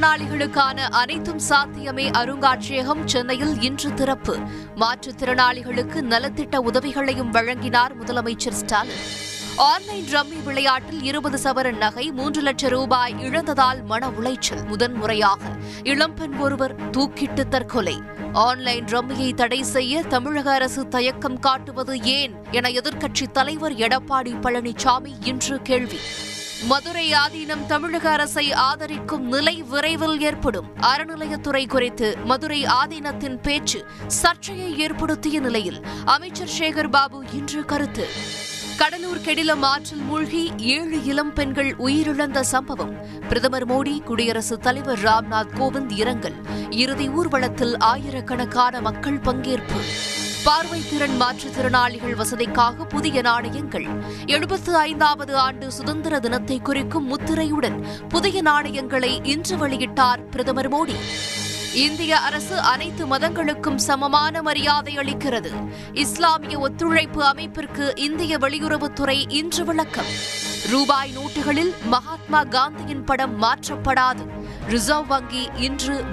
மாற்றுத்திறனாளிகளுக்கான அனைத்தும் சாத்தியமே அருங்காட்சியகம் சென்னையில் இன்று திறப்பு. மாற்றுத்திறனாளிகளுக்கு நலத்திட்ட உதவிகளையும் வழங்கினார் முதலமைச்சர் ஸ்டாலின். ஆன்லைன் ரம்மி விளையாட்டில் இருபது சவரன் நகை மூன்று லட்சம் ரூபாய் இழந்ததால் மன உளைச்சல் முதன்முறையாக. இளம்பெண் ஒருவர் தூக்கிட்டு தற்கொலை. ஆன்லைன் ரம்மியை தடை செய்ய தமிழக அரசு தயக்கம் காட்டுவது ஏன் என எதிர்க்கட்சித் தலைவர் எடப்பாடி பழனிசாமி இன்று கேள்வி. மதுரை ஆதீனம் தமிழக அரசை ஆதரிக்கும் நிலை விரைவில் ஏற்படும். அறநிலையத்துறை குறித்து மதுரை ஆதீனத்தின் பேச்சு சர்ச்சையை ஏற்படுத்திய நிலையில் அமைச்சர் சேகர் பாபு இன்று கருத்து. கடலூர் கெடிலம் ஆற்றில் மூழ்கி ஏழு இளம் பெண்கள் உயிரிழந்த சம்பவம். பிரதமர் மோடி குடியரசுத் தலைவர் ராம்நாத் கோவிந்த் இரங்கல். இறுதி ஊர்வலத்தில் ஆயிரக்கணக்கான மக்கள் பங்கேற்பு. பார்வை திறன் மாற்றுத்திறனாளிகள் வசதிக்காக புதிய நாணயங்கள். எழுபத்து ஐந்தாவது ஆண்டு சுதந்திர தினத்தை குறிக்கும் முத்திரையுடன் புதிய நாணயங்களை இன்று வெளியிட்டார் பிரதமர் மோடி. இந்திய அரசு அனைத்து மதங்களுக்கும் சமமான மரியாதை அளிக்கிறது. இஸ்லாமிய ஒத்துழைப்பு அமைப்பிற்கு இந்திய வெளியுறவுத்துறை இன்று விளக்கம். ரூபாய் நோட்டுகளில் மகாத்மா காந்தியின் படம் மாற்றப்படாது. ரிசர்வ் வங்கி இன்று